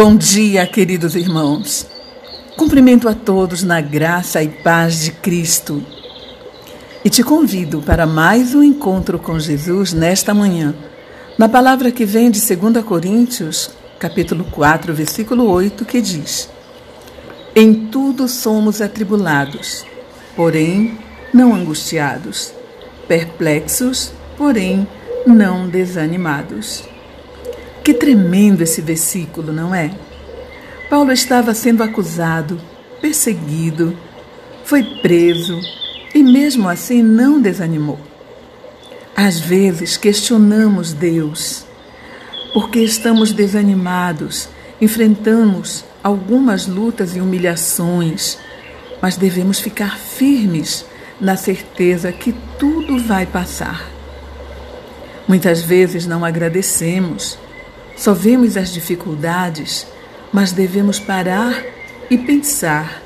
Bom dia, queridos irmãos. Cumprimento a todos na graça e paz de Cristo. E te convido para mais um encontro com Jesus nesta manhã, na palavra que vem de 2 Coríntios, capítulo 4, versículo 8, que diz: Em tudo somos atribulados, porém não angustiados, perplexos, porém não desanimados. Que tremendo esse versículo, não é? Paulo estava sendo acusado, perseguido, foi preso e, mesmo assim, não desanimou. Às vezes questionamos Deus porque estamos desanimados, enfrentamos algumas lutas e humilhações, mas devemos ficar firmes na certeza que tudo vai passar. Muitas vezes não agradecemos só vemos as dificuldades, mas devemos parar e pensar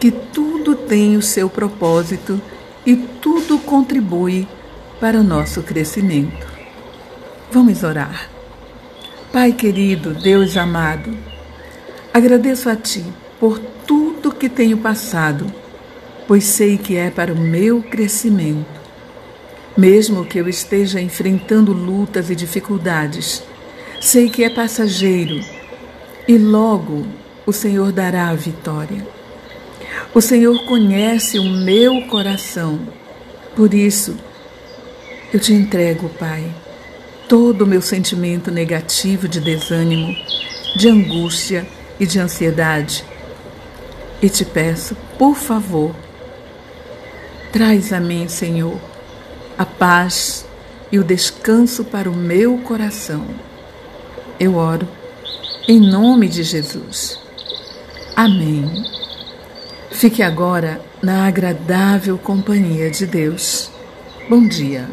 que tudo tem o seu propósito e tudo contribui para o nosso crescimento. Vamos orar. Pai querido, Deus amado, agradeço a Ti por tudo que tenho passado, pois sei que é para o meu crescimento. Mesmo que eu esteja enfrentando lutas e dificuldades, Sei que é passageiro e logo o Senhor dará a vitória. O Senhor conhece o meu coração, por isso eu te entrego, Pai, todo o meu sentimento negativo de desânimo, de angústia e de ansiedade. E te peço, por favor, traz a mim, Senhor, a paz e o descanso para o meu coração eu oro em nome de Jesus. Amém. Fique agora na agradável companhia de Deus. Bom dia.